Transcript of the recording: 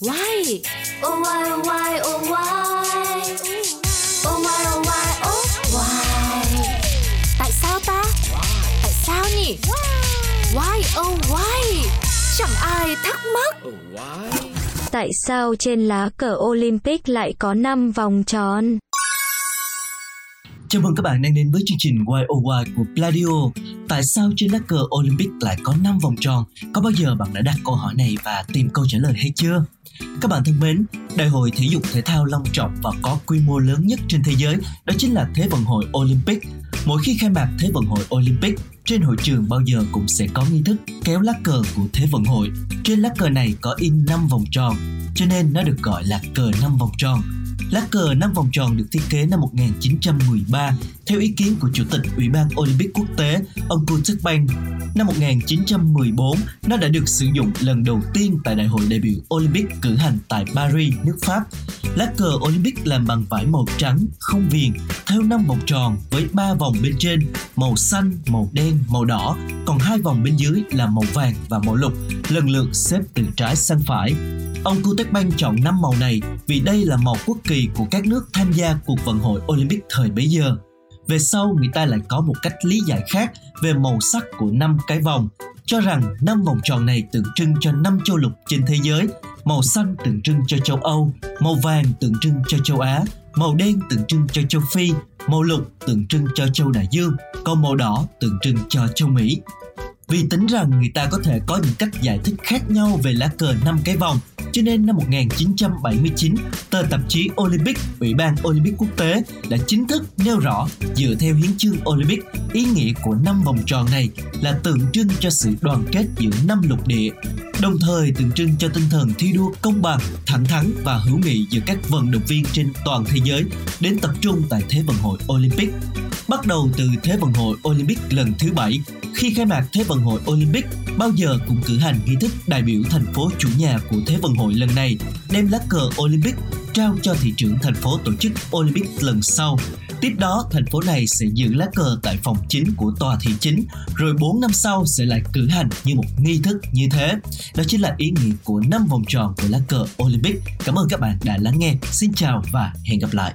Why? Oh why oh why oh why? Oh why oh why oh why? Tại sao ta? Tại sao nhỉ? Why oh why? Chẳng ai thắc mắc. Tại sao trên lá cờ Olympic lại có 5 vòng tròn? Chào mừng các bạn đang đến với chương trình Why Oh Why của Pladio. Tại sao trên lá cờ Olympic lại có 5 vòng tròn? Có bao giờ bạn đã đặt câu hỏi này và tìm câu trả lời hay chưa? Các bạn thân mến, đại hội thể dục thể thao long trọng và có quy mô lớn nhất trên thế giới đó chính là Thế vận hội Olympic. Mỗi khi khai mạc Thế vận hội Olympic, trên hội trường bao giờ cũng sẽ có nghi thức kéo lá cờ của Thế vận hội. Trên lá cờ này có in 5 vòng tròn, cho nên nó được gọi là cờ 5 vòng tròn. Lá cờ 5 vòng tròn được thiết kế năm 1913 theo ý kiến của Chủ tịch Ủy ban Olympic Quốc tế ông Kutek Bank. Năm 1914, nó đã được sử dụng lần đầu tiên tại Đại hội đại biểu Olympic cử hành tại Paris, nước Pháp. Lá cờ Olympic làm bằng vải màu trắng, không viền, theo năm vòng tròn với 3 vòng bên trên, màu xanh, màu đen, màu đỏ, còn hai vòng bên dưới là màu vàng và màu lục, lần lượt xếp từ trái sang phải. Ông Kutek chọn 5 màu này vì đây là màu quốc kỳ của các nước tham gia cuộc vận hội Olympic thời bấy giờ. Về sau người ta lại có một cách lý giải khác về màu sắc của năm cái vòng, cho rằng năm vòng tròn này tượng trưng cho năm châu lục trên thế giới, màu xanh tượng trưng cho châu Âu, màu vàng tượng trưng cho châu Á, màu đen tượng trưng cho châu Phi, màu lục tượng trưng cho châu Đại Dương, còn màu đỏ tượng trưng cho châu Mỹ. Vì tính rằng người ta có thể có những cách giải thích khác nhau về lá cờ năm cái vòng, cho nên năm 1979, tờ tạp chí Olympic, Ủy ban Olympic quốc tế đã chính thức nêu rõ dựa theo hiến chương Olympic, ý nghĩa của năm vòng tròn này là tượng trưng cho sự đoàn kết giữa năm lục địa, đồng thời tượng trưng cho tinh thần thi đua công bằng, thẳng thắn và hữu nghị giữa các vận động viên trên toàn thế giới đến tập trung tại Thế vận hội Olympic. Bắt đầu từ Thế vận hội Olympic lần thứ bảy, khi khai mạc Thế vận hội Olympic, bao giờ cũng cử hành nghi thức đại biểu thành phố chủ nhà của Thế vận hội lần này, đem lá cờ Olympic trao cho thị trưởng thành phố tổ chức Olympic lần sau. Tiếp đó, thành phố này sẽ giữ lá cờ tại phòng chính của tòa thị chính, rồi 4 năm sau sẽ lại cử hành như một nghi thức như thế. Đó chính là ý nghĩa của năm vòng tròn của lá cờ Olympic. Cảm ơn các bạn đã lắng nghe. Xin chào và hẹn gặp lại.